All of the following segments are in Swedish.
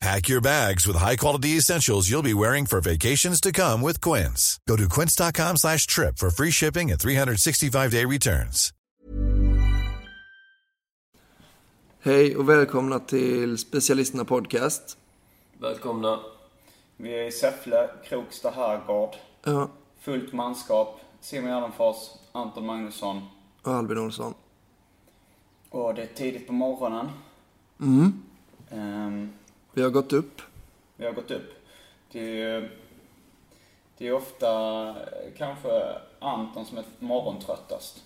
Pack your bags with high-quality essentials you'll be wearing for vacations to come with Quince. Go to quince.com slash trip for free shipping and 365-day returns. Hej och välkomna till Specialisterna Podcast. Välkomna. Vi är i Säffle, Kroksta herrgård. Ja, Fullt manskap. Simon Gärdenfors, Anton Magnusson. och Albin Olsson. Och det är tidigt på morgonen. Mm. Ehm, Vi har gått upp. vi har gått upp. Det är ju det är ofta eh, kanske Anton som är morgontröttast.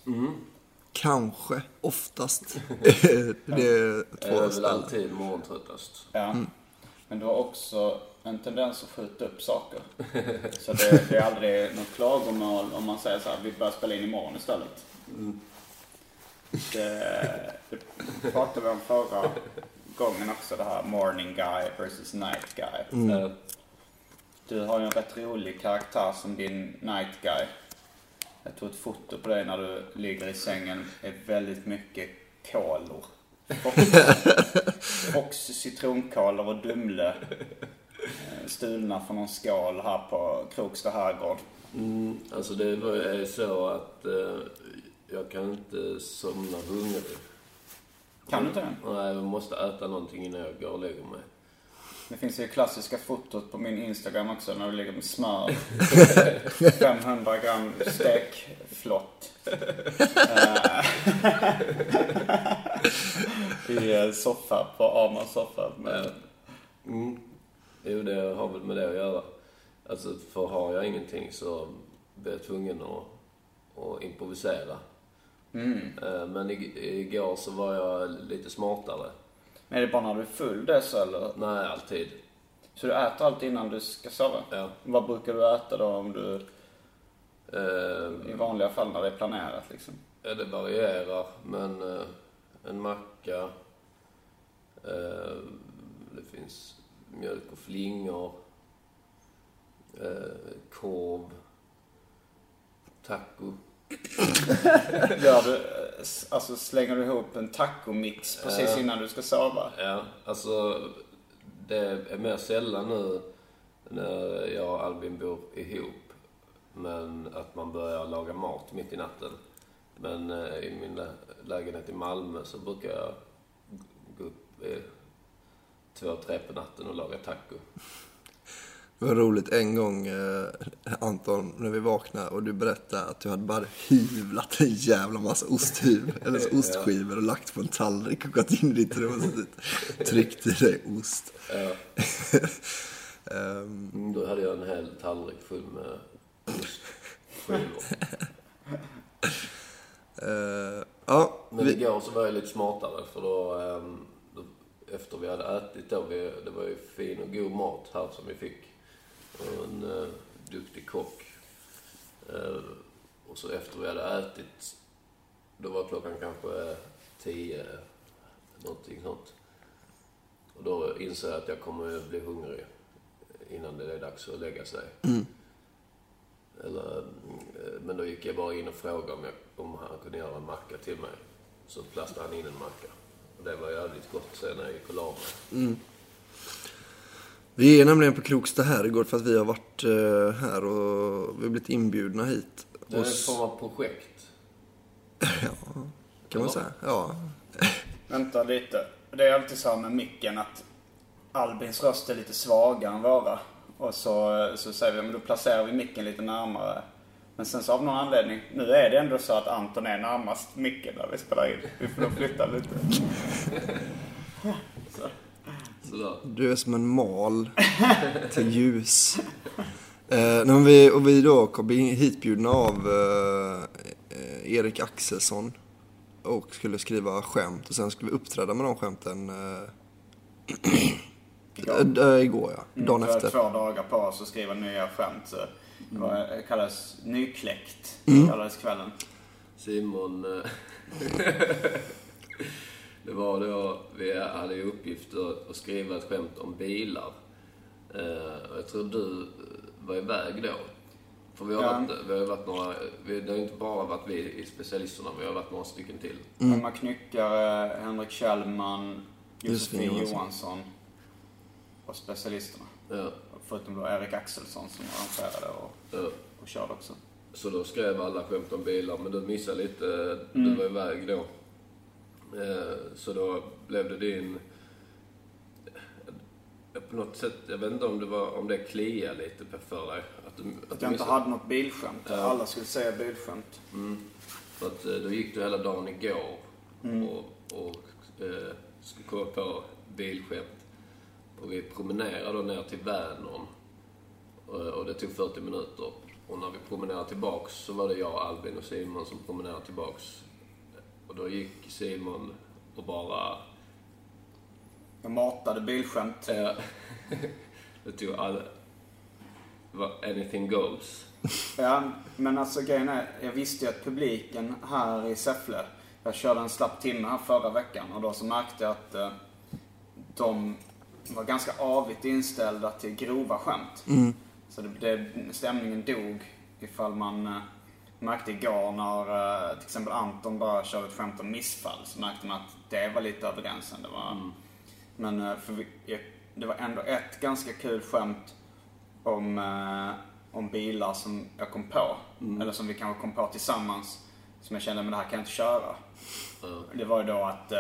Kanske. Oftast. det är Jag är två väl alltid morgontröttast. Ja. Men du har också en tendens att skjuta upp saker. Så det, det är aldrig något klagomål om man säger så här, vi börjar spela in imorgon istället. Det, det pratade vi om förra gången också, det här morning guy versus night guy. Eh, Du har ju en rätt rolig karaktär som din night guy. Jag tog ett foto på dig när du ligger i sängen. Det är väldigt mycket kolor. Fox, citronkolor och Dumle. eh, Stulna från någon skål här på Kroksta herrgård. Mm, alltså det är så att eh, jag kan inte somna hungrig. Kan du inte det? Nej, jag måste äta någonting innan jag går och lägger mig. Det finns ju klassiska fotot på min Instagram också när du ligger med smör. 500 gram stekflott. Eh, I en soffa, på Amans soffa. Med, Mm. Jo, det har väl med det att göra. Alltså, för har jag ingenting så blir jag tvungen att, att improvisera. Eh, Men ig- igår så var jag lite smartare. Men är det bara när du är full det så eller? Nej, alltid. Så du äter alltid innan du ska sova? Ja. Vad brukar du äta då om du, Eh, i vanliga fall när det är planerat liksom? Ja, det varierar, men eh, en macka. Eh, det finns mjölk och flingor. Eh, korv. Taco. Gör du, alltså slänger du ihop en tacomix precis innan du ska sova? Ja, alltså det är mer sällan nu när jag och Albin bor ihop. Men att man börjar laga mat mitt i natten. Men eh, i min lä- lägenhet i Malmö så brukar jag gå upp eh, två, tre på natten och laga taco. Det var roligt en gång, eh, Anton, när vi vaknade och du berättade att du hade bara hyvlat en jävla massa osthyv, eller ostskivor och lagt på en tallrik och gått in i ditt rum och tryckt i dig ost. Ehm, Mm, Då hade jag en hel tallrik full med ostskivor. eh, ja, Men vi, igår så var jag lite smartare för då, då efter vi hade ätit då, vi, det var ju fin och god mat här som vi fick. Och en uh, duktig kock. Eh, och så efter vi hade ätit, då var klockan kanske tio, någonting sånt. Och då insåg jag att jag kommer bli hungrig innan det är dags att lägga sig. Eller Eh, Men då gick jag bara in och frågade om, jag, om han kunde göra en macka till mig. Så plastade han in en macka. Och det var jävligt gott sen när jag gick och la mig. Vi är nämligen på Kroksta herrgård för att vi har varit eh, här och vi har blivit inbjudna hit. Det är en form av projekt. kan man säga. Ja. Vänta lite. Det är alltid så här med micken att Albins röst är lite svagare än våra. Och så, så säger vi, men då placerar vi micken lite närmare. Men sen så av någon anledning, nu är det ändå så att Anton är närmast micken när vi spelar in. Vi får flytta lite. Sådär. Du är som en mal till ljus. Eh, men vi, och vi då kom hitbjudna av eh, eh, Erik Axelsson. Och skulle skriva skämt och sen skulle vi uppträda med de skämten eh, Igår. eh, igår ja. Dagen Vi har efter. två dagar på oss att skriva nya skämt. Så det var, det kallades nykläckt, Mm. kallades kvällen. Simon... eh, det var då, vi hade ju uppgift att, skriva ett skämt om bilar. Eh, jag tror du eh, var iväg då. För vi har, Ja. varit, vi har varit några, vi, det har inte bara varit vi i specialisterna, vi har varit några stycken till. Emma Knyckare, Henrik Kjellman, Josefin Johansson. Johansson och specialisterna. Ja, Förutom då Erik Axelsson som arrangerade och, ja. och körde också. Så då skrev alla skämt om bilar, men du missade lite. Du var iväg då. Eh, Så då blev det din... eh, På något sätt, jag vet inte om det, var, om det kliar lite för dig. Att, du, att, Att jag inte hade något bilskämt. Alla skulle säga bilskämt. För att eh, då gick du hela dagen igår och, och eh, skulle komma på bilskämt. Och vi promenerade då ner till Vänern. Och, och det tog 40 minuter. Och när vi promenerade tillbaks så var det jag, Albin och Simon som promenerade tillbaks. Och då gick Simon och bara... Jag matade bilskämt. Eh, det tog all... det var Anything goes. Ja, men alltså grejen är, jag visste ju att publiken här i Säffle, jag körde en slapp timme här förra veckan och då så märkte jag att eh, de var ganska avigt inställda till grova skämt. Så det, det, stämningen dog ifall man eh, märkte igår när eh, till exempel Anton bara körde ett skämt om missfall så märkte man att det var lite över gränsen. Det var, Men eh, för det var ändå ett ganska kul skämt om, eh, om bilar som jag kom på. Eller som vi kanske kom på tillsammans. Som jag kände, men det här kan jag inte köra. Det var ju då att,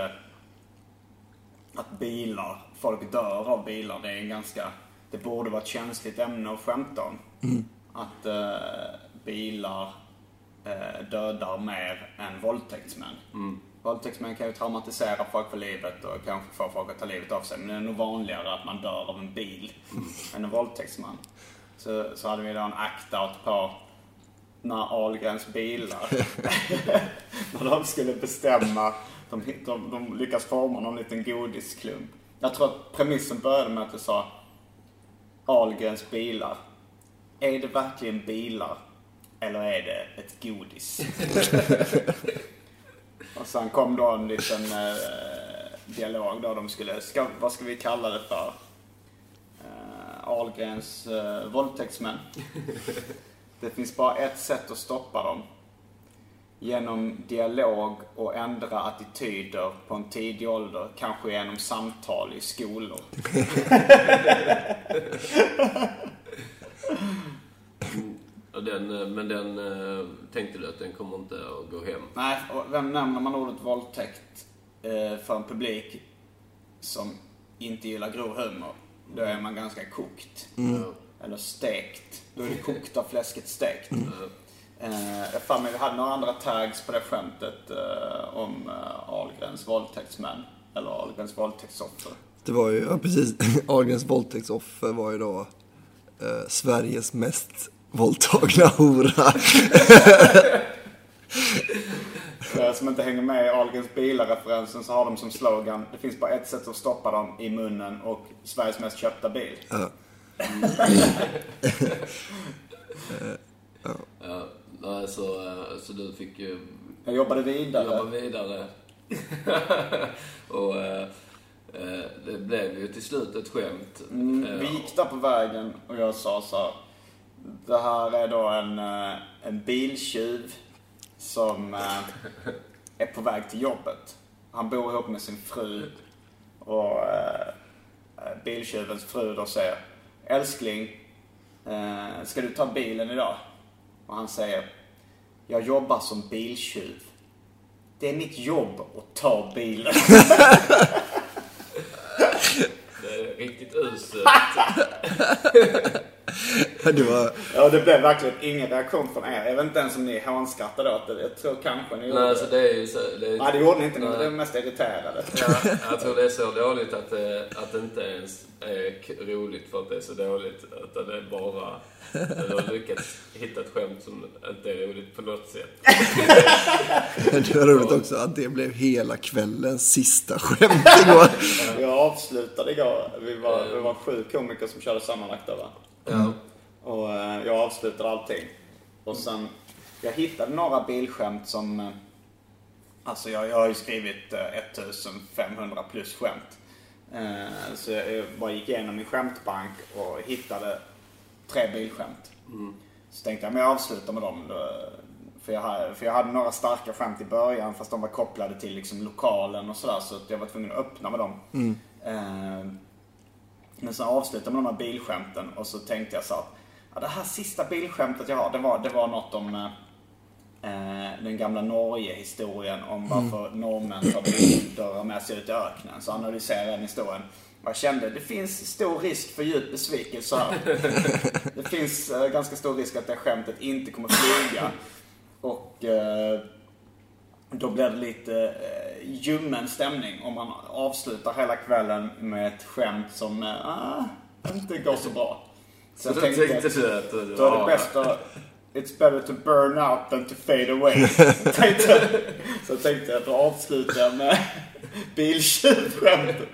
att bilar, folk dör av bilar. Det är en ganska, det borde vara ett känsligt ämne att skämta om. Att eh, bilar eh, dödar mer än våldtäktsmän. Våldtäktsmän kan ju traumatisera folk för livet och kanske få folk att ta livet av sig. Men det är nog vanligare att man dör av en bil än en våldtäktsman. Så, så hade vi då en act-out på när Ahlgrens bilar, när de skulle bestämma, de, de, de lyckas forma någon liten godisklump. Jag tror att premissen började med att du sa Ahlgrens bilar. Är det verkligen bilar? Eller är det ett godis? Och sen kom då en liten eh, dialog då de skulle, ska, vad ska vi kalla det för? Eh, Ahlgrens eh, våldtäktsmän. Det finns bara ett sätt att stoppa dem. Genom dialog och ändra attityder på en tidig ålder. Kanske genom samtal i skolor. Och den, eh, men den eh, tänkte du att den kommer inte att gå hem? Nej, och vem nämner man ordet våldtäkt eh, för en publik som inte gillar grov humor, då är man ganska kokt. Eller stekt. Då är det kokta fläsket stekt. Eh, jag fan mig, vi hade några andra tags på det skämtet eh, om eh, Ahlgrens våldtäktsmän. Eller Ahlgrens våldtäktsoffer. Det var ju, ja precis, Ahlgrens våldtäktsoffer var ju då eh, Sveriges mest våldtagna hora. Som inte hänger med i Ahlgrens bilar-referensen så har de som slogan Det finns bara ett sätt att stoppa dem i munnen och Sveriges mest köpta bil. Ja, nej, så, eh, så du fick ju Jag jobbade vidare. jobba vidare. och eh, eh, det blev ju till slut ett skämt. Mm, vi gick där på vägen och jag sa så här, Det här är då en, eh, en biltjuv som eh, är på väg till jobbet. Han bor ihop med sin fru och eh, biltjuvens fru då säger Älskling, ska du ta bilen idag? Och han säger Jag jobbar som biltjuv. Det är mitt jobb att ta bilen. Det är riktigt uselt. Det var, Ja, det blev verkligen ingen reaktion från er. Jag vet inte ens om ni hånskrattade åt det. Jag tror kanske ni gjorde Nej, det. alltså det är ju så... Det är, Nej, det gjorde ni inte. Ni var mest irriterade. Ja, jag tror det är så dåligt att det, att det inte ens är roligt för att det är så dåligt. Utan det är bara... Du har lyckats hitta ett skämt som inte är roligt på något sätt. det var roligt också att det blev hela kvällens sista skämt igår. Jag avslutade igår. Vi var, vi var sju komiker som körde sammanlagt då, va? Ja. Och eh, jag avslutade allting. Och sen, jag hittade några bilskämt som... eh, Alltså jag, jag har ju skrivit eh, 1500 plus skämt. Eh, Så jag bara gick igenom min skämtbank och hittade tre bilskämt. Så tänkte jag, men jag avslutar med dem. För, jag hade, för jag hade några starka skämt i början fast de var kopplade till liksom lokalen och sådär. Så jag var tvungen att öppna med dem. Eh, men sen avslutade med de här bilskämten och så tänkte jag så att ja, det här sista bilskämtet jag har, det var, det var något om eh, eh, den gamla Norge-historien om varför norrmän tar bildörrar med sig ut i öknen. Så analyserade jag den historien. Jag kände, det finns stor risk för djup besvikelse här. Det finns eh, ganska stor risk att det skämtet inte kommer flyga. Och eh, då blir det lite eh, ljummen stämning om man avslutar hela kvällen med ett skämt som eh, ah, inte går så bra. Så Så då tänkte du att... då är det bäst att It's better to burn out than to fade away. tänkte, så tänkte jag att då avslutar jag med biltjuvskämtet.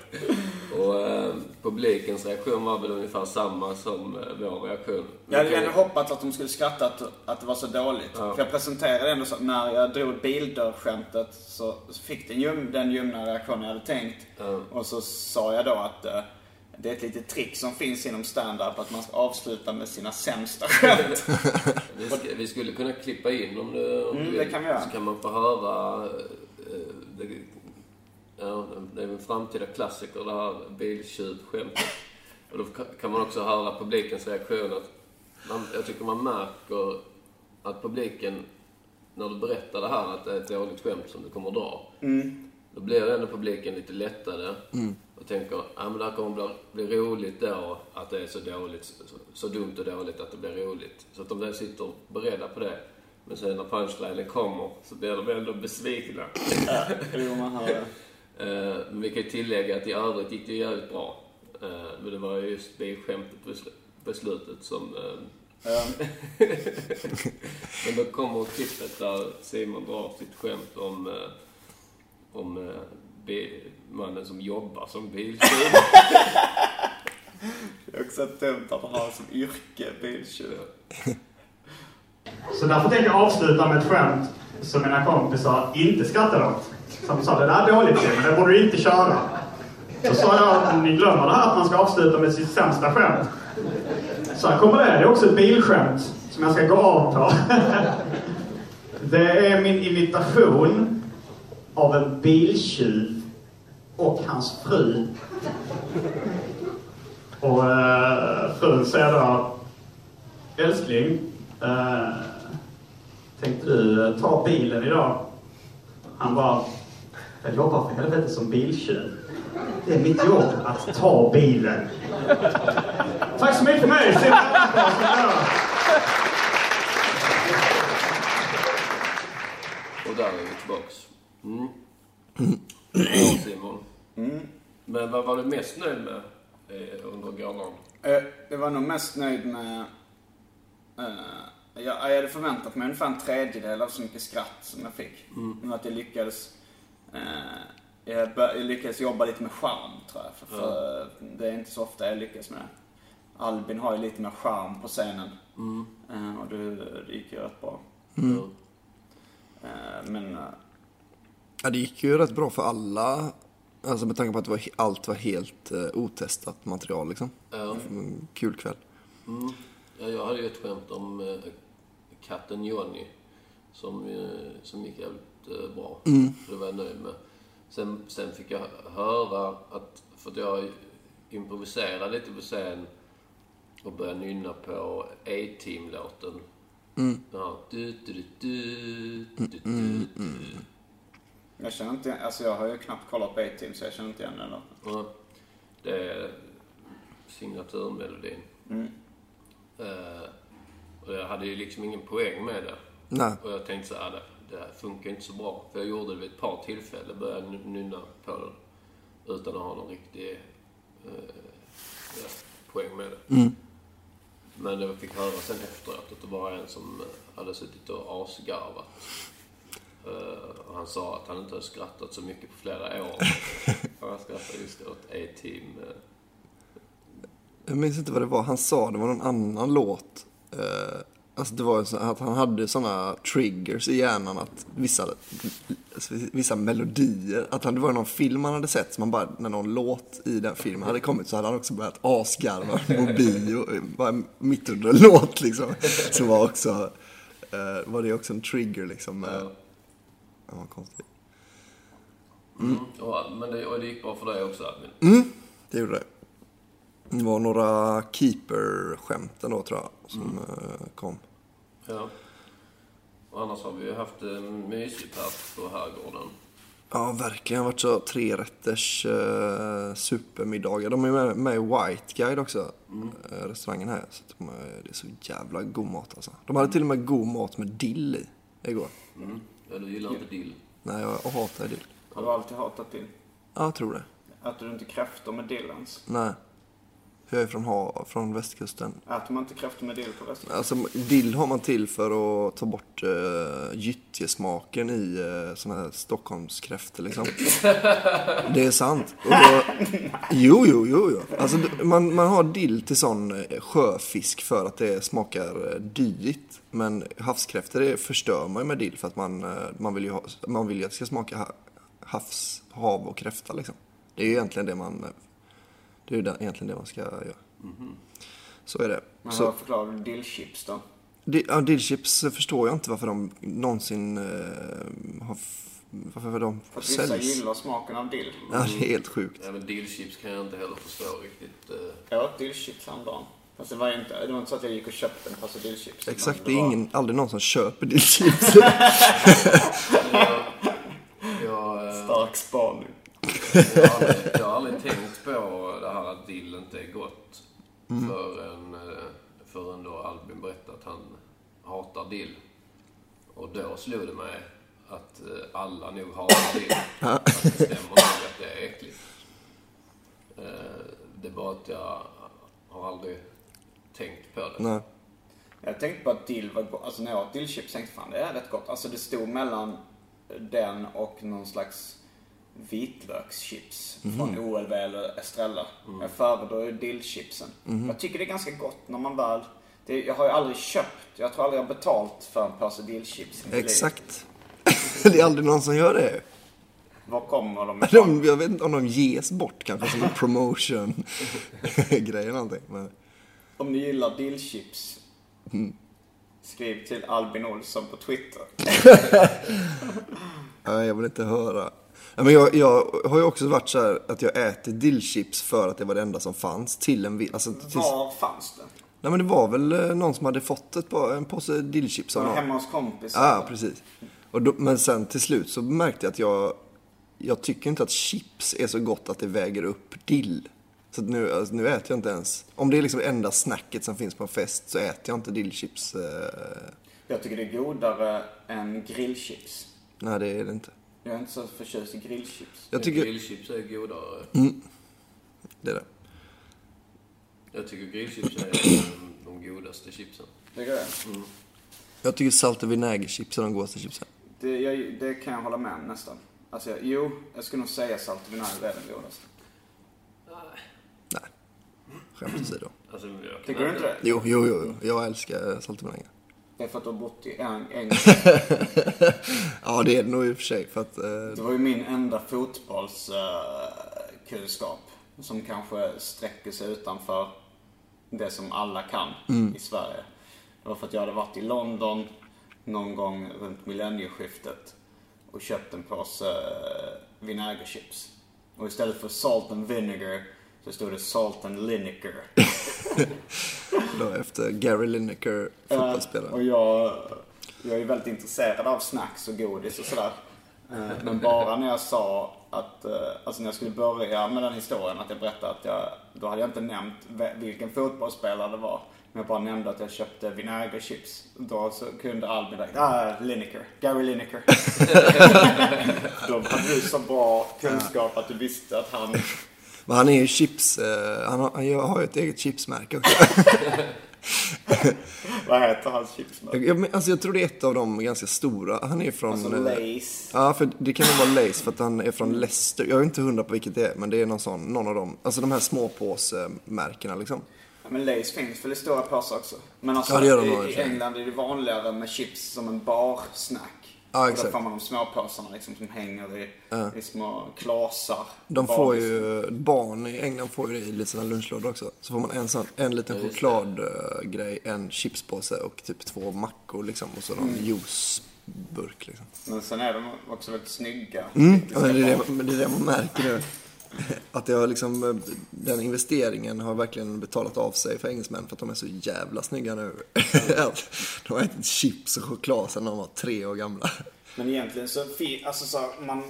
Och eh, publikens reaktion var väl ungefär samma som eh, vår reaktion. Jag hade gärna hoppats att de skulle skratta att, att det var så dåligt. Ja. För jag presenterade ändå så, när jag drog bildörrskämtet så, så fick den, ljum, den ljumna reaktionen jag hade tänkt. Ja. Och så sa jag då att eh, det är ett litet trick som finns inom stand-up att man ska avsluta med sina sämsta skämt. Vi, sk- vi skulle kunna klippa in om du, om Mm, du det vill. kan vi göra. Så kan man få höra... eh, Det, ja, det är en framtida klassiker det här biltjuvskämtet. Och då ka- kan man också höra publikens reaktion. Att man, jag tycker man märker att publiken, när du berättar det här att det är ett dåligt skämt som du kommer dra. Då blir ändå publiken lite lättade och tänker ja men det här kommer bli, bli roligt då att det är så dåligt, så, så dumt och dåligt att det blir roligt. Så att de där sitter beredda på det. Men sen när punchlinen kommer så blir de ändå besvikna. Man hör det. Eh, Men vi kan ju tillägga att i övrigt gick det jävligt bra. Eh, Men det var ju just bilskämtet på sl- på slutet som... eh. Men då kommer klippet där Simon drar sitt skämt om, eh, om eh, mannen som jobbar som biltjuv. Det är också dumt att har som yrke biltjuv. Så därför tänker jag avsluta med ett skämt som mina kompisar inte skrattade åt. Som sa, det där är dåligt men det borde du inte köra. Så sa jag, ni glömmer det här att man ska avsluta med sitt sämsta skämt. Så här kommer det, det är också ett bilskämt som jag ska gå av på. Det är min imitation av en biltjuv och hans fru. Och eh, frun säger då, älskling, eh, tänkte du ta bilen idag? Han bara, jag jobbar för helvete som biltjuv. Det är mitt jobb att ta bilen. Tack så mycket för mig! Och där är vi tillbaks. Mm. Ja, Simon. Men vad var du mest nöjd med eh, under gårdagen? Eh, Jag var nog mest nöjd med... eh, jag, jag hade förväntat mig ungefär en tredjedel av så mycket skratt som jag fick. Men att jag lyckades... eh, jag, bör, jag lyckades jobba lite med charm, tror jag. För, för Det är inte så ofta jag lyckas med det. Albin har ju lite mer charm på scenen. Eh, och det, det gick ju rätt bra. Mm. Eh, men... Ja, det gick ju rätt bra för alla. Alltså med tanke på att det var, allt var helt uh, otestat material liksom. Ja. En kul kväll. Ja, jag hade ju ett skämt om katten Johnny som, som gick jävligt eh, bra. Det var jag nöjd med. Sen, sen fick jag höra att, för att jag improviserade lite på scen och började nynna på A-Team-låten. Ja, du, du, du, du, du, du, du. Jag känner inte, alltså jag har ju knappt kollat på A-Team så jag känner inte igen den låten. Ja, det är signaturmelodin. Eh, och jag hade ju liksom ingen poäng med det. Nej. Och jag tänkte så här, det, funkar inte så bra. För jag gjorde det vid ett par tillfällen, började nynna på den. Utan att ha någon riktig eh, ja, poäng med det. Men jag fick höra sen efteråt att det var en som eh, hade suttit och asgarvat. Eh, och han sa att han inte hade skrattat så mycket på flera år. han skrattade just åt A-Team. eh, Jag minns inte vad det var han sa, det var någon annan låt. Eh, alltså det var så att han hade sådana triggers i hjärnan att vissa, vissa melodier, att han, det var någon film han hade sett som han bara, när någon låt i den filmen hade kommit så hade han också börjat asgarva på bio, bara mitt under en låt liksom. Så var också, eh, var det också en trigger liksom. Eh, ja, vad konstigt. Och, men det, och det gick bra för dig också Albin. Det gjorde det. Det var några keeper-skämt ändå tror jag, som eh, kom. Ja. Och annars har vi ju haft mysigt här på herrgården. Ja, verkligen. Det har varit så trerätters uh, supermiddagar. De är med, med i White Guide också, eh, restaurangen här. Så de, är- det är så jävla god mat alltså. De hade till och med god mat med dill i igår. Mm. Ja, du gillar inte dill. Nej, jag hatar dill. Har du alltid hatat dill? Ja, jag tror det. Äter du inte kräftor med dill ens? Nej. Jag är från, ha, från västkusten. Äter man inte kräftor med dill på västkusten? Alltså, dill har man till för att ta bort uh, gyttjesmaken i uh, såna här Stockholmskräftor liksom. det är sant. Och då, jo, jo, jo, jo. Alltså, man, man har dill till sån eh, sjöfisk för att det smakar dyrt. Men havskräftor förstör man ju med dill för att man, man, vill ju ha, man vill ju att det ska smaka ha, havs, hav och kräfta liksom. Det är ju egentligen det man, det är ju det- egentligen det man ska göra. Så är det. Men Så- vad förklarar du dillchips då? Di- Ja, dillchips förstår jag inte varför de någonsin eh, har... f- Varför de För att vissa säljs. gillar smaken av dill. Ja, det är helt sjukt. Ja, men dillchips kan jag inte heller förstå riktigt. eh. Jag åt dillchips häromdagen. Fast det var, inte, det var inte så att jag gick och köpte en påse dillchips. Exakt, det är var- ingen, aldrig någon som köper dillchips. Jag, eh, Stark spaning. jag, jag har aldrig tänkt på det här att dill inte är gott. Förrän, eh, förrän då Albin berättade att han hatar dill. Och då slog det mig att eh, alla nog hatar dill. Att det stämmer nog att det är äckligt. Eh, Det är bara att jag har aldrig tänkt på det. Nej. Jag tänkte på att dill var gott. Alltså när jag åt dillchips tänkte jag fan det är rätt gott. Alltså det stod mellan den och någon slags vitlökschips från OLW eller Estrella. Jag föredrar ju dillchipsen. Jag tycker det är ganska gott när man väl... Det, jag har ju aldrig köpt, jag tror aldrig jag har betalt för en påse dillchips. Exakt. det är aldrig någon som gör det. Var kommer de ifrån? De, jag vet inte om de ges bort kanske som en promotion-grej eller någonting. Men, Om ni gillar dillchips, skriv till Albin Olsson på Twitter. nej, jag vill inte höra. Men jag, jag har ju också varit så här att jag äter dillchips för att det var det enda som fanns till en vi- alltså, tills, Var fanns det? Nej men det var väl eh, någon som hade fått ett en påse dillchips av någon. hemma hos kompisar? Ja, precis. Och då, men sen till slut så märkte jag att jag, jag tycker inte att chips är så gott att det väger upp dill. Så nu, alltså, nu äter jag inte ens, om det är liksom enda snacket som finns på en fest så äter jag inte dillchips. Eh, Jag tycker det är godare än grillchips. nej det är det inte. Jag är inte så förtjust i grillchips. Jag tycker, Grillchips är godare. det är det. Jag tycker grillchips är de, de godaste chipsen. Tycker du det? Jag tycker salt och vinägerchips är de godaste chipsen. Det, jag, det kan jag hålla med om nästan. Alltså, jag, jo, jag skulle nog säga salt och vinäger är den godaste. Nej, skämt åsido. Alltså, Tycker du inte det? Jo, jo, jo, jo. Jag älskar salt och vinäger. Det är för att du har bott i en, en Ja, det är det nog i och för sig. För att, eh, Det var ju min enda fotbollskunskap som kanske sträcker sig utanför det som alla kan Mm. i Sverige. Det var för att jag hade varit i London någon gång runt millennieskiftet och köpt en påse eh, vinägerchips. Och istället för salt and vinegar så stod det salt and lineker. Då efter Gary Lineker, fotbollsspelare. Och jag, jag är väldigt intresserad av snacks och godis och sådär. Eh, Men bara när jag sa att, eh, alltså när jag skulle börja med den historien, att jag berättade att jag, då hade jag inte nämnt vilken fotbollsspelare det var. Men jag bara nämnde att jag köpte vinägerchips. Då så kunde Albin direkt, ah, Lineker, Gary Lineker. då hade du så bra kunskap att du visste att han Men han är ju chips, eh, han har, han har ju ett eget chipsmärke också. Vad heter hans chips? jag, men, alltså jag tror det är ett av de ganska stora. Han är från... Alltså eh, Lace. Ja, för det kan nog vara Lace för att han är från Leicester. Jag är inte hundra på vilket det är, men det är någon sån, någon av dem. Alltså de här småpåsmärkena liksom. Ja, men Lays finns väl i stora påsar också? Men alltså, Ja, i i. England är det vanligare med chips som en barsnack. Ja, Och exakt. Då får man de små påsarna liksom som hänger i, i små klasar. De får Badis. ju, barn i England får ju det i lite sådana lunchlådor också. Så får man en, sån, en liten chokladgrej, en chipspåse och typ två mackor liksom. Och så någon Mm. juiceburk liksom. Men sen är de också väldigt snygga. Mm. Ja, men det, är det, det är det man märker nu. Att det har liksom, eh, den investeringen har verkligen betalat av sig för engelsmän för att de är så jävla snygga nu. de har ätit chips och choklad sedan de var tre år gamla. Men egentligen så, alltså så man,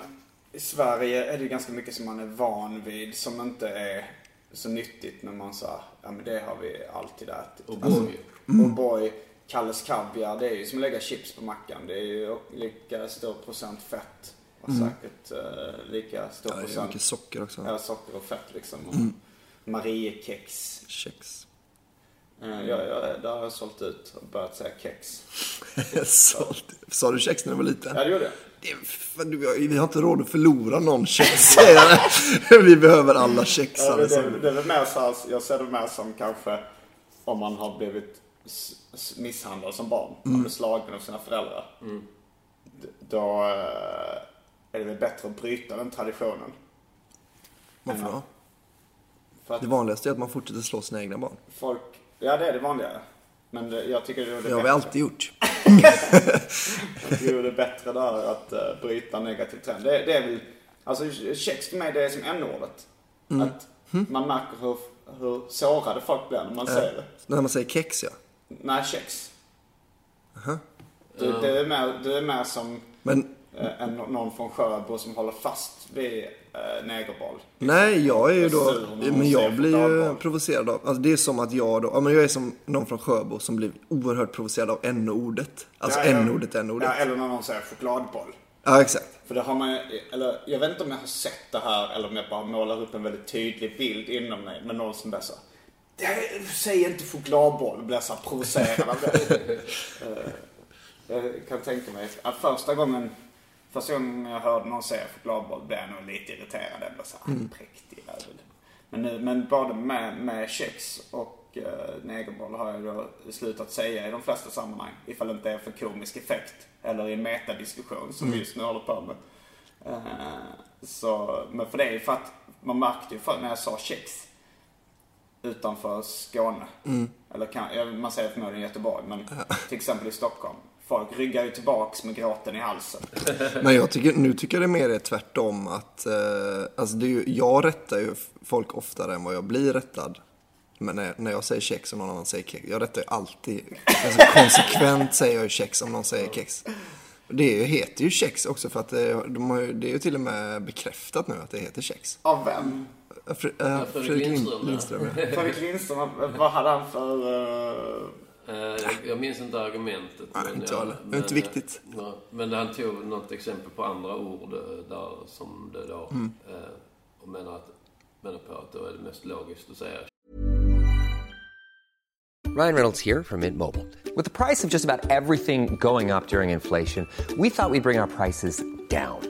i Sverige är det ju ganska mycket som man är van vid som inte är så nyttigt när man sa, ja men det har vi alltid ätit. O'boy. Alltså, Mm. O'boy, Kalles kaviar, det är ju som att lägga chips på mackan. Det är ju lika stor procent fett och säkert eh, lika stor Mm. Ja, procent mycket socker också. ja, socker och fett liksom. Och Mariekex. Kex. Eh, ja, ja, där har jag sålt ut och börjat säga kex. Sålt. Sa du kex när du var liten? Ja, det gjorde jag. Det fan, vi har inte råd att förlora någon kex. Vi behöver alla Ja, kexar. det, liksom. det, det är väl mer så här, jag ser det mer som kanske om man har blivit misshandlad som barn. Man blir slagen av sina föräldrar. D- Då eh, är det väl bättre att bryta den traditionen. Varför då? För att Det vanligaste är att man fortsätter slå sina egna barn. folk, ja det är det vanligare. Men det, jag tycker det är det Det har vi alltid gjort. Jag tycker det är bättre där att uh, bryta negativ trend. Det, det är väl, alltså kex för mig det är som n-ordet. Att man märker hur, hur sårade folk blir när man säger det. När man säger kex, ja. Nej, kex. Du, det, är mer, du är mer som Men eh, en, någon från Sjöbo som håller fast vid eh, negerboll. nej, jag är ju då... Men jag blir ju provocerad av... Alltså det är som att jag då... Ja, men jag är som någon från Sjöbo som blir oerhört provocerad av n-ordet. Alltså Ja, ja. n-ordet, n-ordet. Ja, eller när någon säger chokladboll. Ja, exakt. För det har man eller jag vet inte om jag har sett det här eller om jag bara målar upp en väldigt tydlig bild inom mig med någon som blir så "Det- Säg inte chokladboll blir så provocerad av det. Eh, Jag kan tänka mig att första gången Första gången jag hörde någon säga chokladboll blev jag nog lite irriterad. Jag blev så här, präktig jävel. Men, nu, men både med, med kex och uh, negerboll har jag då slutat säga i de flesta sammanhang. Ifall det inte är för komisk effekt. Eller i en metadiskussion som vi just nu håller på med. Eh, så, men för det är ju för att man märkte ju för när jag sa kex utanför Skåne. Eller kan, man säger förmodligen Göteborg, men till exempel i Stockholm. Folk ryggar ju tillbaks med gråten i halsen. Men jag tycker, nu tycker jag det mer är tvärtom att, eh, alltså det är ju, jag rättar ju folk oftare än vad jag blir rättad. Men när, när jag säger kex och någon annan säger kex, jag rättar ju alltid, alltså konsekvent säger jag ju kex om någon säger kex. Det är ju- heter ju kex också för att det, de har ju, det är ju till och med bekräftat nu att det heter kex. Av vem? Fre, äh, Fredrik Fredrik Lind- Lindström, ja. Lindström ja. Fredrik Lindström, vad hade han för... eh, Eh, jag, jag minns inte argumentet. Nej, men inte jag heller. Det är men, inte viktigt. eh, ja, Men han tog något exempel på andra ord eh, där som det då... Mm. eh, och menar, att, menar på att då är det mest logiskt att säga Ryan Reynolds here from Mint Mobile. With the price of just about everything going up during inflation, we thought we'd bring our prices down.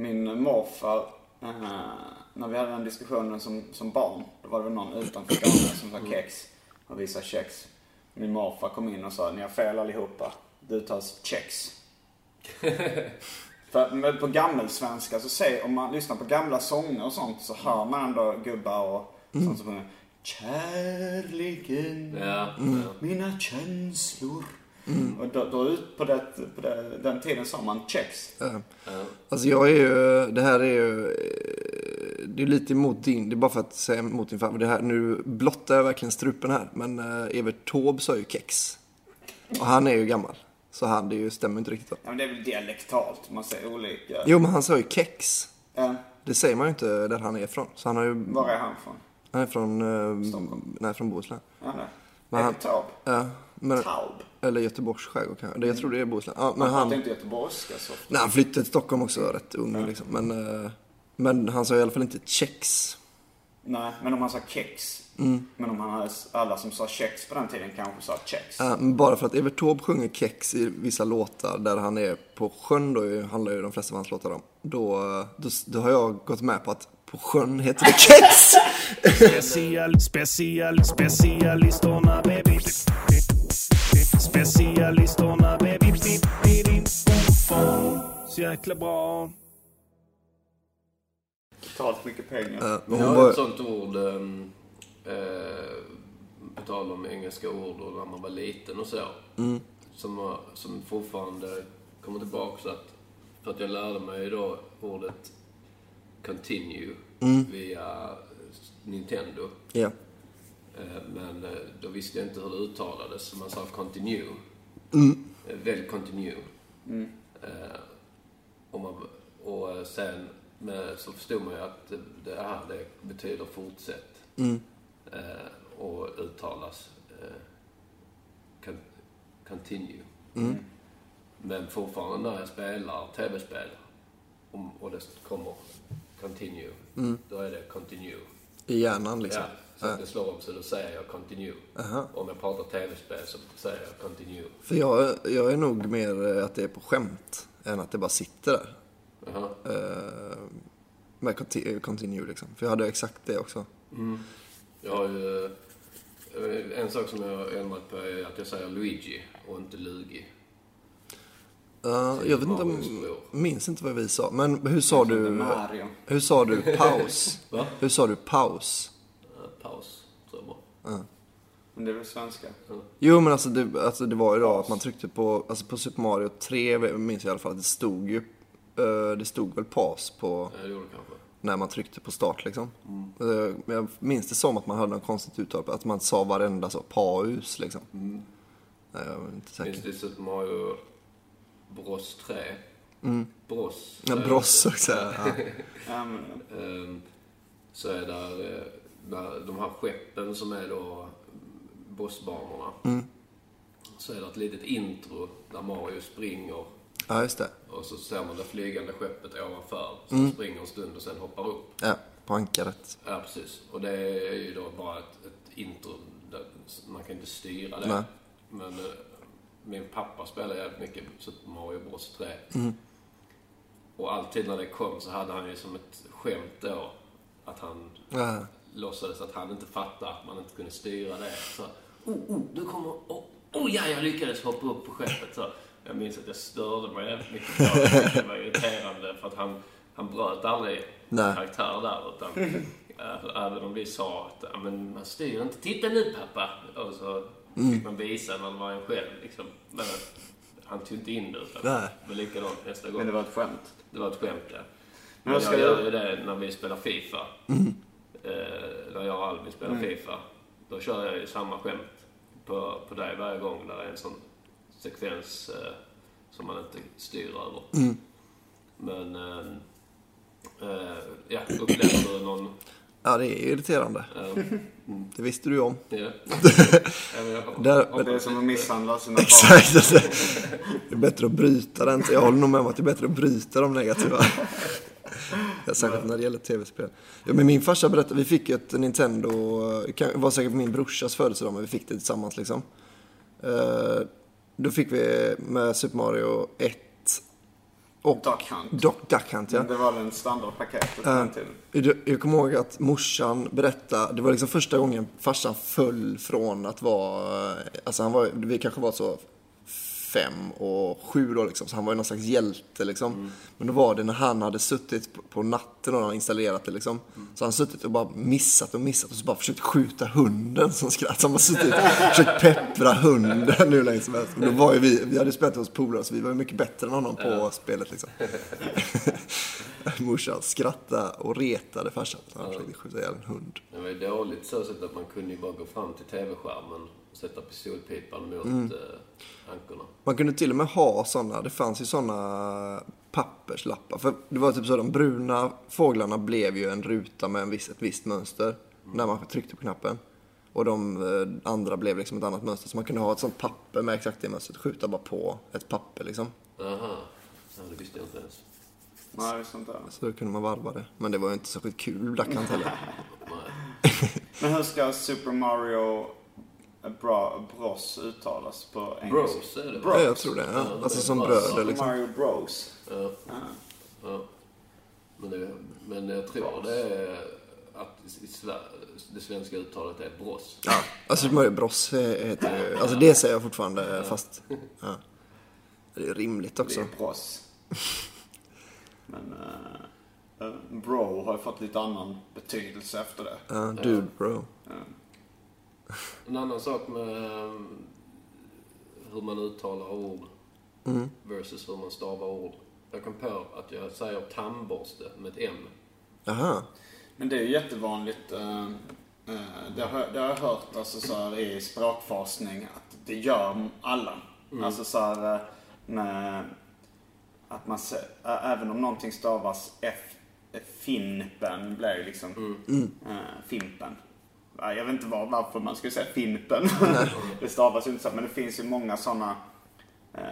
Min morfar, eh, när vi hade den diskussionen som, som barn, då var det väl någon utanför Skåne som sa kex och vi sa kex. Min morfar kom in och sa, ni har fel allihopa. Det uttalas kex. För på gammelsvenska så säger, om man lyssnar på gamla sånger och sånt så hör man ändå gubbar och sånt som sjunger Kärleken, Ja, mina känslor. Och då, då ut på, det, på det, den tiden sa man kex. Ja. Alltså jag är ju, det här är ju, eh, det är lite emot din, det är bara för att säga emot din farmor. Det här, nu blottar jag verkligen strupen här. Men eh, Evert Taube sa ju kex. Och han är ju gammal. Så han, det ju, stämmer inte riktigt då. Ja, men det är väl dialektalt, man säger olika. Jo men han sa ju kex. Ja, Det säger man ju inte där han är ifrån. Så han har ju, var är han från? han är från, eh, Stockholm. nej från Bohuslän. Ja, nej. Evert Taube. Ja, men, Taub. eller Göteborgs skärgård kanske. Det- Jag tror det är Bohuslän. Ja, men Man pratar han, inte göteborgska så ofta. nej, han flyttade till Stockholm också rätt ung liksom. Men, eh, men han sa i alla fall inte kex. Nej, men om han sa kex. Mm. Men om han hade, alla som sa kex på den tiden kanske sa kex. Ja, men bara för att Evert Taube sjunger kex i vissa låtar där han är på sjön då handlar ju de flesta av hans låtar om. Då, då, då har jag gått med på att på sjön heter det kex. Special, special, specialisterna baby. Specialisterna baby. Så jäkla bra. Totalt mycket pengar. Ja, Vi hon har bara- ett sånt ord, um, eh, på tal om engelska ord och när man var liten och så. Mm. Som, var- som fortfarande kommer tillbaka så att, för att jag lärde mig då ordet continue Mm. via Nintendo. Ja. Eh, Men eh, då visste jag inte hur det uttalades, så man sa continue. Mm. Eh, Välj continue. Eh, och, man, och sen med, så förstod man ju att det, här det betyder fortsätt. Mm. Eh, och uttalas eh, con, continue. Mm. Men fortfarande när jag spelar tv-spel om- och det kommer continue, då är det continue. I hjärnan liksom. Ja, så att det slår om så då säger jag continue. Aha. Om jag pratar tv-spel så säger jag continue. För jag, jag är nog mer att det är på skämt än att det bara sitter där. Eh, med conti- continue liksom. För jag hade exakt det också. Jag har ju... eh, En sak som jag har ändrat på är att jag säger Luigi och inte Lugi. Ja, jag vet inte, om- minns inte vad vi sa. Men hur sa du... Hur sa du paus? Va? Hur sa du paus? Eh, Paus, jag bara. Men det är väl svenska? Jo men alltså det, alltså det var ju då att man tryckte på, alltså på Super Mario 3 minns jag i alla fall att det stod ju, eh, det stod väl paus på Ja, det gjorde det kanske. när man tryckte på start liksom. Eh, Men jag minns det som att man hade något konstigt uttal, på- att man sa varenda så, paus liksom. Nej, jag är inte Minns säker. du Super Mario Bros 3? Bros. Ja, jag. också. Ja. Ehm, så är där de här skeppen som är då bossbanorna. Mm. Så är det ett litet intro där Mario springer ja, just det. och så ser man det flygande skeppet ovanför. Så Mm. springer en stund och sen hoppar upp. Ja, på ankaret. Ja, precis. Och det är ju då bara ett, ett intro. Där man kan inte styra det. Nej. Men eh, min pappa spelade jävligt mycket Super Mario Bros 3. Mm. Och alltid när det kom så hade han ju som ett skämt då att han Ja, låtsades att han inte fattade att man inte kunde styra det. Så, oh, oh, du kommer... Oh, oh ja, jag lyckades hoppa upp på skeppet. Så, jag minns att jag störde mig jävligt mycket på det. Det var irriterande för att han, han bröt aldrig Nej. karaktär där. Utan, äh, även om vi sa att men man styr inte. Titta nu pappa! Och så Mm. fick man visa när man var en själv. Liksom. Men han tog inte in det. Utan Nej. det var likadant nästa gång. Men det var ett skämt. Det var ett skämt, ja. Men jag du- gör ju det när vi spelar FIFA. Mm. Eh, när jag och Albin spelar Mm. FIFA. Då kör jag ju samma skämt på, på dig varje gång. Där är en sån sekvens eh, som man inte styr över. Mm. Men, eh, eh, ja, upplever du någon... Ja, det är irriterande. eh, Det visste du ju om. Där- har- Det är som att misshandla sina barn. Exakt. Det är bättre att bryta den. Jag håller nog med om att det är bättre att bryta de negativa. Ja, Särskilt när det gäller tv-spel. Ja, men min farsa berättade, vi fick ett Nintendo, det var säkert på min brorsas födelsedag, men vi fick det tillsammans liksom. Eh, Då fick vi med Super Mario 1 och Duck Hunt. Doc Duck Hunt, ja. Det var den standardpaketet på Eh, jag- Jag kommer ihåg att morsan berättade, det var liksom första gången farsan föll från att vara, alltså han var, vi kanske var så fem och sju då liksom, så han var ju någon slags hjälte liksom. Men då var det när han hade suttit på- på natten och han installerat det liksom. Så han suttit och bara missat och missat och så bara försökt skjuta hunden som skratt. Så han bara suttit och försökt peppra hunden hur länge som helst. Och då var ju vi, vi hade spelat hos polare så vi var ju mycket bättre än honom på spelet liksom. Morsan skrattade och retade farsan. så Han försökte skjuta ihjäl en hund. Det var ju dåligt så sätt att man kunde ju bara gå fram till tv-skärmen och sätta pistolpipan mot Mm. eh, ankorna. Man kunde till och med ha sådana, det fanns ju sådana papperslappar. För det var typ så, de bruna fåglarna blev ju en ruta med en viss, ett visst mönster när man tryckte på knappen. Och de eh, andra blev liksom ett annat mönster. Så man kunde ha ett sånt papper med exakt det mönstret, skjuta bara på ett papper liksom. Aha. Ja, det visste jag inte ens. Nej, sånt där. Så då kunde man varva det. Men det var ju inte särskilt kul Duck Hunt heller. Men hur ska Super Mario Bra, Bros uttalas på engelska? Bros, är det? Bros. Ja, jag tror det. Ja. Alltså som Bros. bröder Super liksom. Mario Bros. Ja. ja. Men, det, men jag tror det är att i Sverige, det svenska uttalet är bross. Ja, alltså Super Mario Bros heter ju, alltså det säger jag fortfarande fast, ja. Det är rimligt också. Det är Bros. Men eh, eh, Bro har ju fått lite annan betydelse efter det. Ja, dude bro. En annan sak med eh, hur man uttalar ord Mm. versus hur man stavar ord. Jag kom på att jag säger tandborste med ett M. Aha. Men det är ju jättevanligt. eh, eh, det, har, det har jag hört alltså, så här, i språkforskning att det gör alla. Mm. Alltså så här, eh, med, att man även om någonting stavas F, eh, Finpen blir ju liksom Mm. eh, Fimpen. Ja, Jag vet inte var, varför man skulle säga Fimpen. det stavas ju inte så, men det finns ju många sådana eh,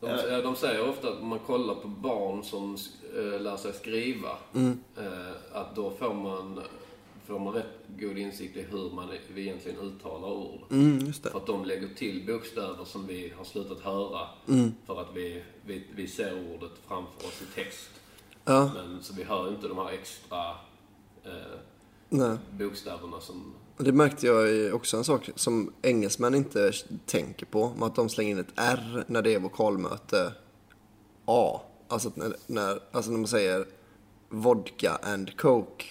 De, de säger ofta att om man kollar på barn som eh, lär sig skriva, Mm. att då får man, får man rätt god insikt i hur man vi egentligen uttalar ord. Mm. För att de lägger till bokstäver som vi har slutat höra. Mm. För att vi, vi, vi ser ordet framför oss i text. Ja. Men, så vi hör inte de här extra eh, bokstäverna som... Det märkte jag också en sak som engelsmän inte tänker på. Att de slänger in ett R när det är vokalmöte A. Alltså när, när, alltså när man säger vodka and coke.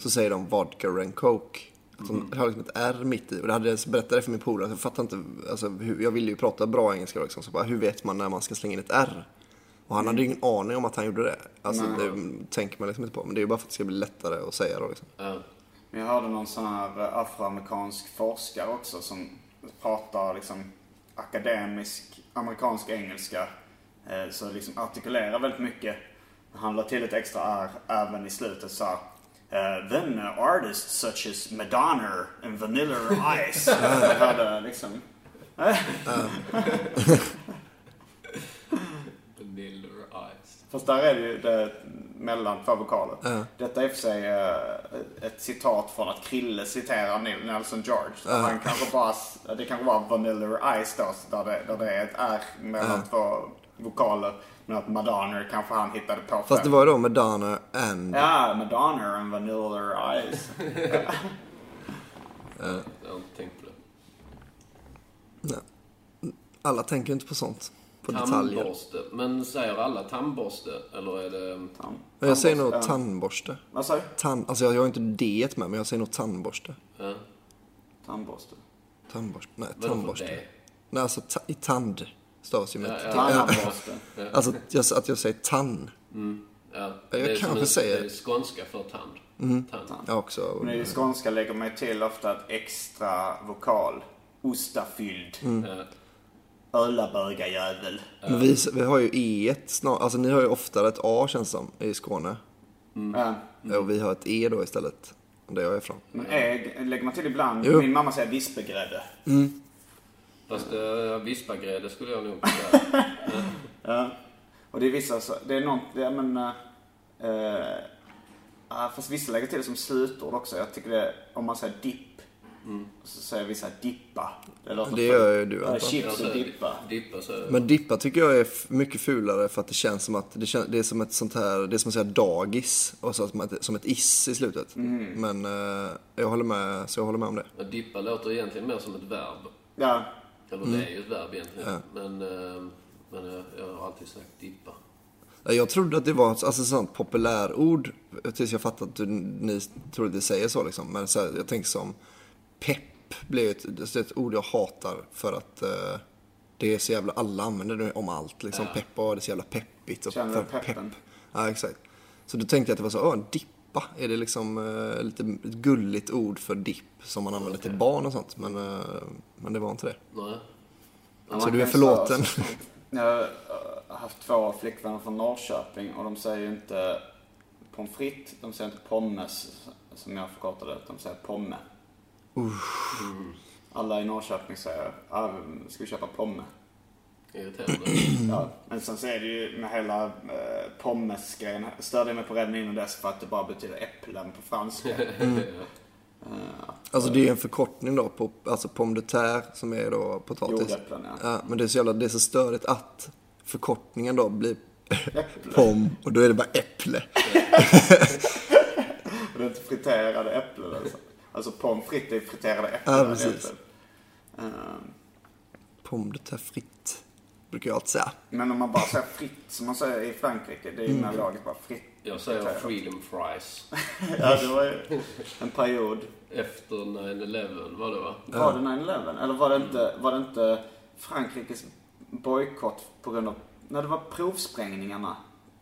Så säger de vodka and coke. Att de har liksom ett R mitt i. Och det hade jag berättat för min polare. Jag fattar inte. Alltså, hur, jag ville ju prata bra engelska liksom. Så bara, hur vet man när man ska slänga in ett R? Och han hade ju ingen aning om att han gjorde det. Alltså Nej. det tänker man liksom inte på. Men det är ju bara för att det ska bli lättare att säga då liksom. Men jag hörde någon sån här eh, afroamerikansk forskare också som pratar liksom akademisk amerikansk engelska. Eh, Så liksom artikulerar väldigt mycket. Han la till ett extra R även i slutet sa uh, Then uh, artists such as Madonna and Vanilla Ice. Jag hörde liksom... Vanilla Ice. Fast där är det ju det mellan två vokaler. Ja. Detta är för sig eh, ett citat från att Krille citerar Nelson George. Ja. Han kanske bara, det kanske var Vanilla Ice då, där det, där det är ett R mellan två vokaler. Men att Madonna kanske han hittade på Fast det var då Madonna and... Ja, Madonna and Vanilla Ice. Eh, Jag har inte tänkt på det. nej. Alla tänker inte på sånt. På detaljer. Tandborste. Men säger alla tandborste? Eller är det... Men jag säger nog Tandborste. Vad sa du? Tand, alltså jag har inte det med men jag säger nog tandborste. Ja. Tandborste. Tandborste. Nej, tandborste. Nej, alltså ta, i tand stavas ju med Ja, ja. Ja. Ja. Alltså jag, att jag säger tann. Ja, Jag det är kanske en- säger- Det är skånska för tand. Mm. Tand. Jag också. Men i skånska lägger man till ofta ett extra vokal. Ostafylld. Mm. Ja. Ölabögajävel. Men vi, vi har ju E1 snart. Alltså ni har ju oftare ett A känns som i Skåne. Ja. Och vi har ett E då istället. Där jag är ifrån. Men ägg lägger man till ibland. Jo. Min mamma säger vispegrädde. Fast uh, vispagrädde skulle jag nog säga. Ja. Och det är vissa, så- det är något, ja men... eh, eh, ja, fast vissa lägger till det som slutord också. Jag tycker det, om man säger dipp. Så säger vissa dippa. Det, låter Det gör ju du, Anton. Chips och dippa. Dippa så... Men dippa tycker jag är mycket fulare för att det känns som att det, kän, det är som ett sånt här, det är som att säga dagis och så som ett, som ett is i slutet. Men eh, jag håller med, så jag håller med om det. Men dippa låter egentligen mer som ett verb. Ja. Eller det är ju ett verb egentligen. Men, eh, men jag, jag har alltid sagt dippa. Jag trodde att det var alltså, ett sånt populärord tills jag fattade att du, ni tror att det säger så liksom. Men så här, jag tänker som pepp blir ju ett, det är ett ord jag hatar för att eh, det är så jävla, alla använder det om allt liksom. Pepp, och det är så jävla peppigt. Och Känner du peppen? Ja, exakt. Så då tänkte jag att det var så, åh, dippa. Är det liksom eh, lite ett gulligt ord för dipp som man använder till barn och sånt? Men, eh, men det var inte det. Nej. Ja, Så du är förlåten. så. Jag har eh, haft två flickvänner från Norrköping och de säger ju inte pommes frites, de säger inte pommes som jag förkortade det, de säger pomme. Alla i Norrköping säger, ah, ska vi köpa pomme? Irriterande. Ja, men sen så är det ju med hela eh, pommes-grejen, störde jag mig på redan innan dess för att det bara betyder äpplen på franska. Alltså det är en förkortning då på alltså pomme de terre som är då potatis. Jordäpplen, ja. ja. Men det är så jävla, det är så störigt att förkortningen då blir pom och då är det bara äpple. Och det är inte friterade äpplen alltså. Alltså pommes frites är friterade äpplen. Ja, precis. egentligen. Eh, Pomme de terre fritt. Brukar jag alltid säga. Men om man bara säger fritt som man säger i Frankrike, det är ju Mm. mer logiskt bara fritt. Jag säger freedom fries. Ja, det var ju en period. Efter 9-11 var det va? Var det 9-11? Eller var det inte, var det inte Frankrikes bojkott på grund av... Nej, det var provsprängningarna.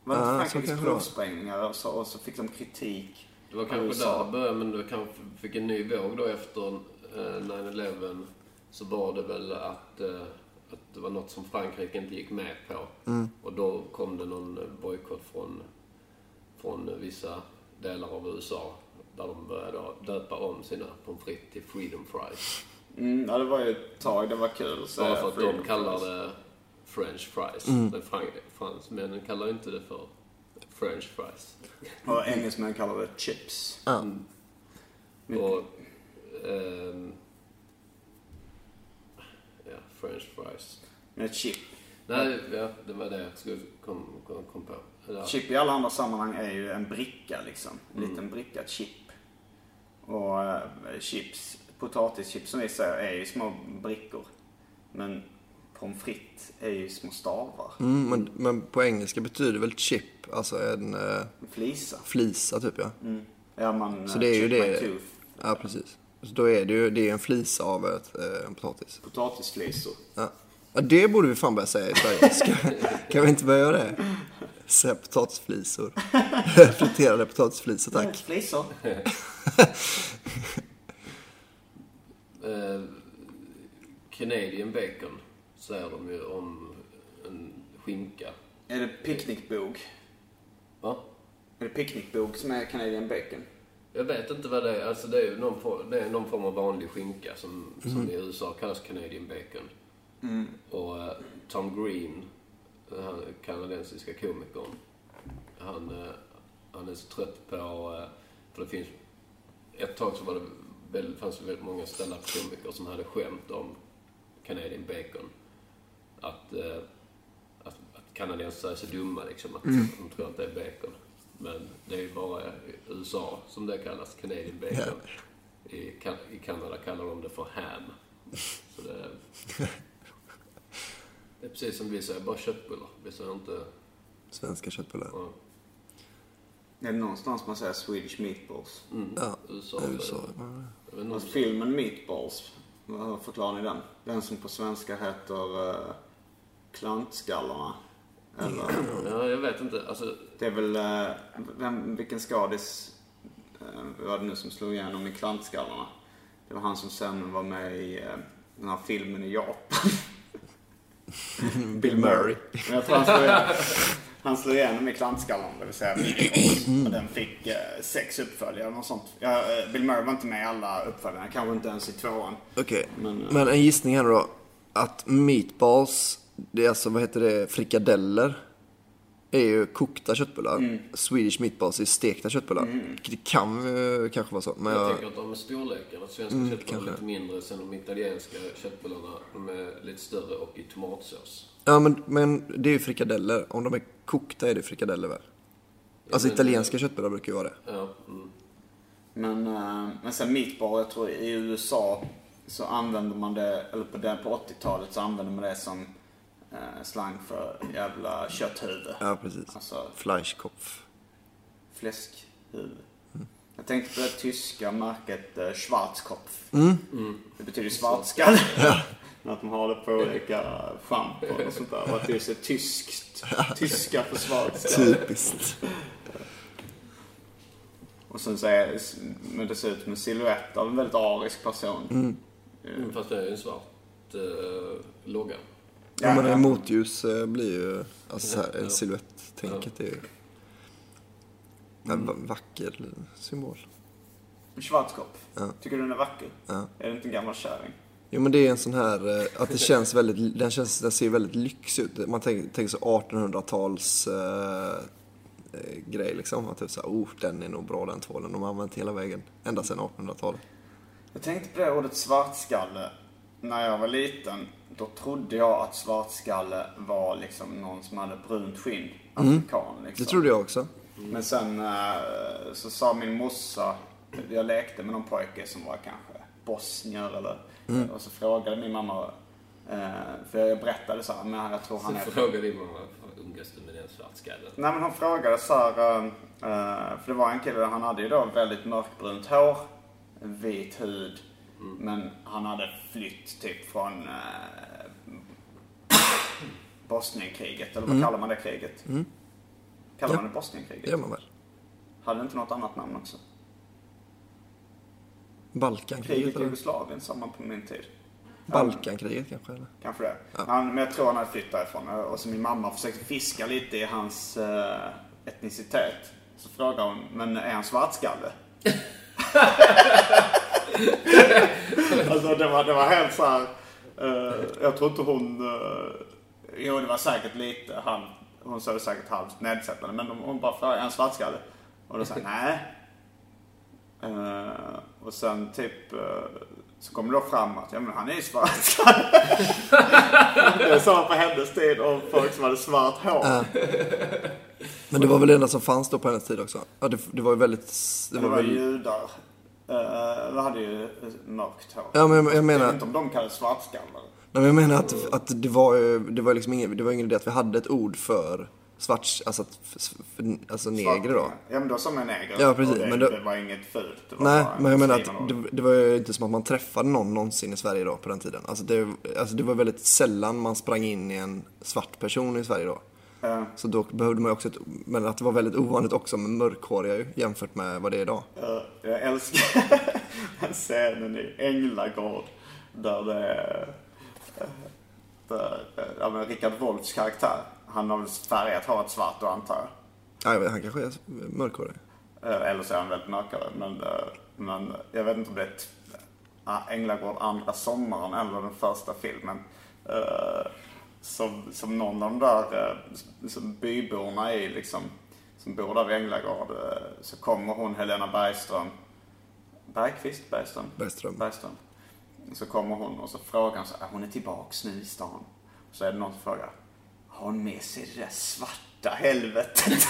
Var det så Frankrikes provsprängningar och så, och så fick de kritik Det var kanske USA. där det började, men det kanske fick en ny våg då efter eh, 9-11. Så var det väl att, eh, att det var något som Frankrike inte gick med på. Mm. Och då kom det någon bojkott från, från vissa delar av USA. Där de började döpa om sina pommes frites till freedom fries. Mm, ja, det var ju ett tag. Det var kul att säga Bara för att de kallar fries. det french fries. Mm. Men frank, fransmännen kallar inte det för french fries. Och engelsmän kallar det chips. Mm. Och... ja, french fries. Men ett chip. Nej, ja, det var det jag skulle kom, kom, kom på. Eller, Chip i alla andra sammanhang är ju en bricka liksom. En Mm. liten bricka, chip. Och eh, chips, potatischips som vi säger, är ju små brickor. Men pommes frites är ju små stavar. Mm, men, men på engelska betyder väl chip, alltså en eh, En flisa. flisa typ ja. Mm. Ja, man... Så det är ju chip my det. tooth. Ja, precis. Så då är det ju det är en flisa av ett, eh, en potatis. Potatisflisor. Ja. ja, det borde vi fan börja säga i Sverige. Ska, kan vi inte börja göra det? Säga potatisflisor. Friterade potatisflisor, tack. Flisor. eh, Canadian bacon säger de ju om en skinka. Är det picknickbog? Va? Är det picknickbog som är Canadian bacon? Jag vet inte vad det är. Alltså det är ju någon, form, det är någon form av vanlig skinka som, som Mhm. i USA kallas Canadian bacon. Mm. Och eh, Tom Green, den här kanadensiska komikern, han, eh, han är så trött på, eh, för det finns, ett tag så var det väldigt, fanns det väldigt många stand-up-komiker som hade skämt om Canadian bacon. Att, att, att kanadensare är så dumma liksom att Mm. de tror att det är bacon. Men det är ju bara i USA som det kallas, Canadian bacon. I, Kan- I Kanada kallar de det för ham. Så det är, det är precis som vi säger, bara köttbullar. Vi säger inte... Svenska köttbullar. Ja. Är det någonstans man säger Swedish meatballs? Ja, USA. USA. Om- Och filmen Meatballs, vad förklarar ni den? Den som på svenska heter uh, Klantskallarna. Eller? Ja, jag vet inte. Alltså, Det är väl, eh, vem, vilken skadis uh, var det nu som slog igenom i Klantskallarna? Det var han som sen var med i eh, den här filmen i Japan. Bill Murray. Men jag tror han slog, igenom, han slog igenom i Klantskallarna, det vill säga. Och den fick eh, sex uppföljare och sånt. Eh, Bill Murray var inte med i alla uppföljare, kanske inte ens i tvåan. Okej, Men, eh, men en gissning här då. Att meatballs, det är alltså, vad heter det, frikadeller. Är ju kokta köttbullar. Mm. Swedish meatballs är stekta köttbullar. Det kan eh, kanske vara så. Men jag jag, tänker att de är storleken. Att svenska Mm, köttbullar är kanske. lite mindre. Sen de italienska köttbullarna, de är lite större och i tomatsås. ja, men, men det är ju frikadeller. Om de är kokta är det frikadeller väl? Alltså men- italienska köttbullar brukar ju vara det. Ja, mm. Men, eh, men sen meatball, jag tror i USA så använder man det, eller på, det, på 80-talet så använder man det som slang för jävla kötthuvud. Ja, precis. Alltså Fleischkopf. fläskhuvud. Jag tänkte på det tyska märket eh, Schwarzkopf. Mm. Det betyder svartskalle. Att de har det på olika schampon och sånt där. Och att det är så tyskt. Tyska för svartskalle. Typiskt. Och sen så är men det ser ut som en silhuett av en väldigt arisk person. Mm. Mm, Fast det är ju en svart eh, logga. Ja, men ja. en motljus eh, blir ju, alltså så här, en silhuett-tänket är ju en va- vacker symbol. Schwarzkopf. Ja. Tycker du den är vacker? Ja. Är det inte en gammal kärring? Jo men det är en sån här, eh, att det känns väldigt, den, känns, den ser väldigt lyxig ut. Man tänker, tänker så 1800-tals eh, eh, grej liksom. Att typ så här, oh den är nog bra den tvålen. De har använt hela vägen, ända sedan 1800-talet. Jag tänkte på det ordet svartskalle. När jag var liten, då trodde jag att svartskalle var liksom någon som hade brunt skinn. Afrikan liksom. Mm. Det trodde jag också. Men sen eh, så sa min morsa, jag lekte med någon pojke som var kanske bosnier eller... Mm. Och så frågade min mamma, eh, för jag berättade så här, men jag tror han Så är... frågar din mamma, umgås du med den svartskallen? Nej men hon frågade så här, eh, för det var en kille, han hade ju då väldigt mörkbrunt hår, vit hud, men han hade flytt typ från eh, Bosnienkriget, eller vad kallar man det kriget? Kallar man det Bosnienkriget? Det gör man väl? Hade inte något annat namn också? Balkankriget Kriget i? Jugoslavien sa man på min tid. Balkankriget kanske eller? Kanske det. Han, men jag tror han hade flytt därifrån. Och så min mamma försökte fiska lite i hans eh, etnicitet. Så frågade hon, men är han svartskalle? alltså det var, det var helt så här. eh, jag tror inte hon... eh, jo, det var säkert lite. Han, hon det säkert halvt nedsättande. Men hon bara frågade, är han svartskalle? Och då sa nej. Eh, och sen typ eh, så kom det då fram att ja, men han är ju svartskalle. det sa på hennes tid om folk som hade svart hår. Men det var väl det enda som fanns då på hennes tid också? Ja, det, det var ju väldigt... Det Det var var väl... judar. Uh, hade ju mörkt hår. Ja, men jag- jag menar- Jag vet inte om de kallades svartskallar. Nej, men jag menar att, att det var det var liksom ingen, det var ingen idé att vi hade ett ord för svart, alltså, för, alltså neger då. Ja men då sa man neger. Ja, precis, Det, men då- det var inget fult. Var Nej, men jag menar att det, det var ju inte som att man träffade någon någonsin i Sverige då på den tiden. Alltså det, alltså det var väldigt sällan man sprang in i en svart person i Sverige då. Ja. Så då behövde man ju också ett, men att det var väldigt ovanligt också med mörkhåriga ju, jämfört med vad det är idag. Eh, jag älskar scenen i Änglagård. Där det är... eh, Där, eh, ja, men Richard Wolffs karaktär. Han har väl färgat håret svart då antar jag. Ja, jag vet, han kanske är mörkhårig. Eh, Eller så är han väldigt mörkare. Men, men jag vet inte om det är Änglagård andra sommaren eller den första filmen. Som, som någon av de där eh, som byborna i liksom, som bor där vid Änglagård. eh, Så kommer hon Helena Bergström. Bergqvist? Bergström? Bergström. Bergström. Så kommer hon och så frågar hon så här, hon är tillbaks nu i stan. Så är det någon som frågar, har hon med sig det där svarta helvetet?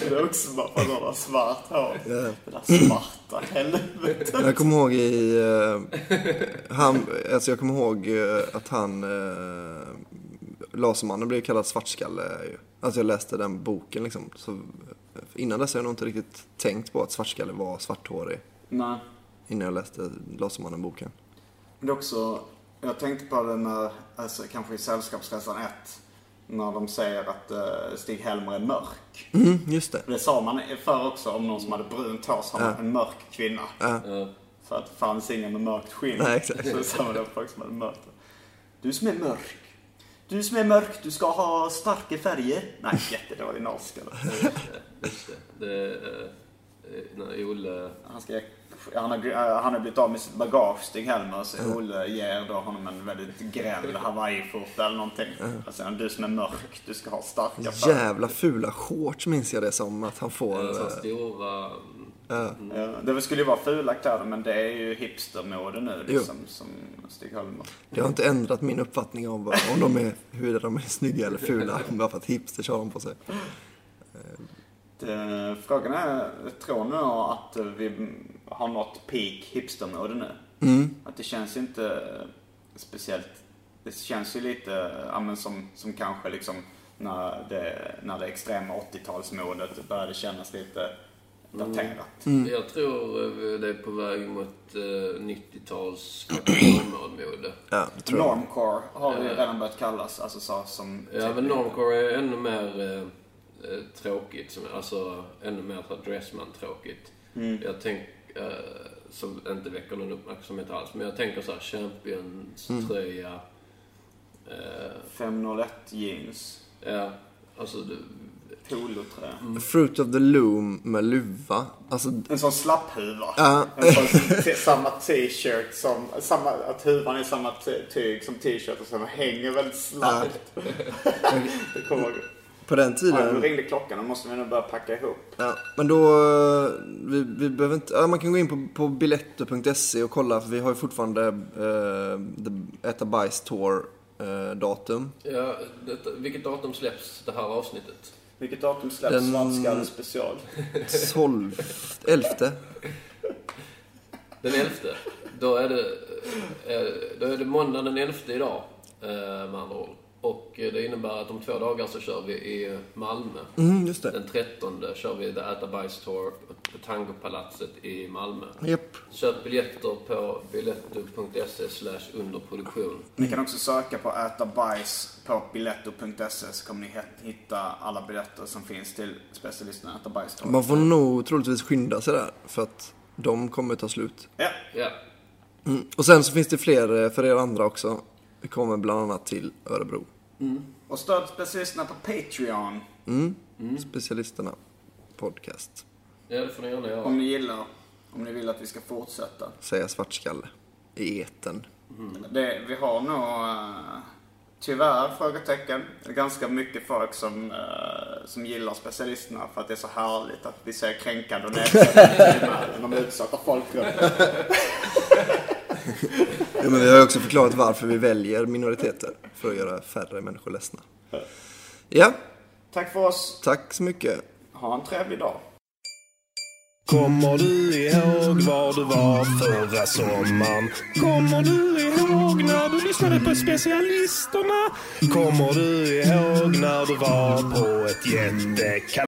det är också bara för har svart hår. Ja. Det där svarta helvetet. Jag kommer ihåg i... eh, han, alltså jag kommer ihåg eh, att han... Uh, Lasermannen blev kallad svartskalle. Alltså jag läste den boken liksom. Så, eh, innan dess har jag nog inte riktigt tänkt på att svartskalle var svarthårig. Nej. Innan jag läste Lasermannen-boken. Det är också, jag tänkte på det när, alltså kanske i Sällskapsresan 1. När de säger att uh, Stig-Helmer är mörk. Mm, just det. Det sa man förr också om någon som hade brunt hår som Ja. en mörk kvinna. Ja. För att det fanns ingen med mörkt skinn. Nej, exakt. Så sa man det folk som hade mörkt. Du som är mörk. Du som är mörk, du ska ha starka färger. Nej, jättedålig norska. Just det. det eh, eh, när Olle... Han, ska, han, har, eh, han har blivit av med sitt bagage, Stig-Helmer, så Olle ger då honom en väldigt gräll hawaiiskjorta eller någonting. Sen, du som är mörk, du ska ha starka färger. Jävla fula shorts minns jag det som att han får. Eh, så eh, stora... Ja. Ja, det skulle ju vara fula kläder, men det är ju hipstermode nu liksom, som Stig-Helmer. Det har inte ändrat min uppfattning om, vad- om de är, hur de är snygga eller fula. Bara för att hipsters har dem på sig. Det, frågan är, tror ni att vi har nått peak hipstermode nu? Mm. Att det känns inte speciellt, det känns ju lite ja, men som, som kanske liksom när det, när det extrema 80-talsmodet började kännas lite daterat. Mm. Jag tror eh, det är på väg mot eh, 90-tals normodmode. Ja, det tror jag. Normcore har vi Ja. redan börjat kallas, alltså så som... Ja, men normcore är ännu mer eh, tråkigt. Som, alltså ännu mer Dressman-tråkigt. Mm. Jag tänker, eh, som inte väcker någon uppmärksamhet alls, men jag tänker så här Champions-tröja. Eh, 501 jeans. ja, alltså du, Polotröja. Fruit of the Loom med luva. Alltså, En sån slapphuva. Ja. En sån, samma t-shirt som, samma, att huvan är samma tyg som t-shirt och sen hänger väldigt slappt. det kommer jag ihåg. På den Ja, nu tiden. ringde klockan, då måste vi nog börja packa ihop. Ja, men då, eh, vi, vi behöver inte, ja, man kan gå in på, på biletto.se och kolla för vi har ju fortfarande eh, the Äta Bajs Tour eh, datum. ja, detta, vilket datum släpps det här avsnittet? Vilket datum släpps Den- Svartskalle special? 12, 11. Den 11. Då är det, eh, då är det måndag den 11 idag, eh, med andra ord. Och eh, det innebär att om två dagar så kör vi i Malmö. Mm, just det. Den 13 kör vi The Äta Bajs Tour på Tangopalatset i Malmö. Japp. Köp biljetter på biletto.se slash underproduktion. Ni kan också söka på äta bajs på biletto.se så kommer ni hitta alla biljetter som finns till specialisterna Äta bajs. Tour. Man får nog troligtvis skynda sig där för att de kommer ta slut. Ja, Ja, Mm. Och sen så finns det fler eh, för er andra också. Vi kommer bland annat till Örebro. Och stöd specialisterna på Patreon. Mm. Specialisterna podcast. ja det får ni gärna göra. Om ni gillar, om ni vill att vi ska fortsätta. Säga svartskalle. I eten. Det, vi har nog, eh, tyvärr, frågetecken, ganska mycket folk som, eh, som gillar specialisterna för att det är så härligt att vi ser kränkande och nedsättande de utsatta folkgrupperna. Ja, men vi har också förklarat varför vi väljer minoriteter. För att göra färre människor ledsna. Ja, Tack för oss. tack så mycket. Ha en trevlig dag. Kommer du ihåg var du var förra sommaren? Kommer du ihåg när du lyssnade på specialisterna? Kommer du ihåg när du var på ett jättekalas?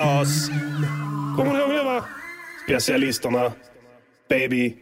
As. Kommer du ihåg det va? Specialisterna. Baby.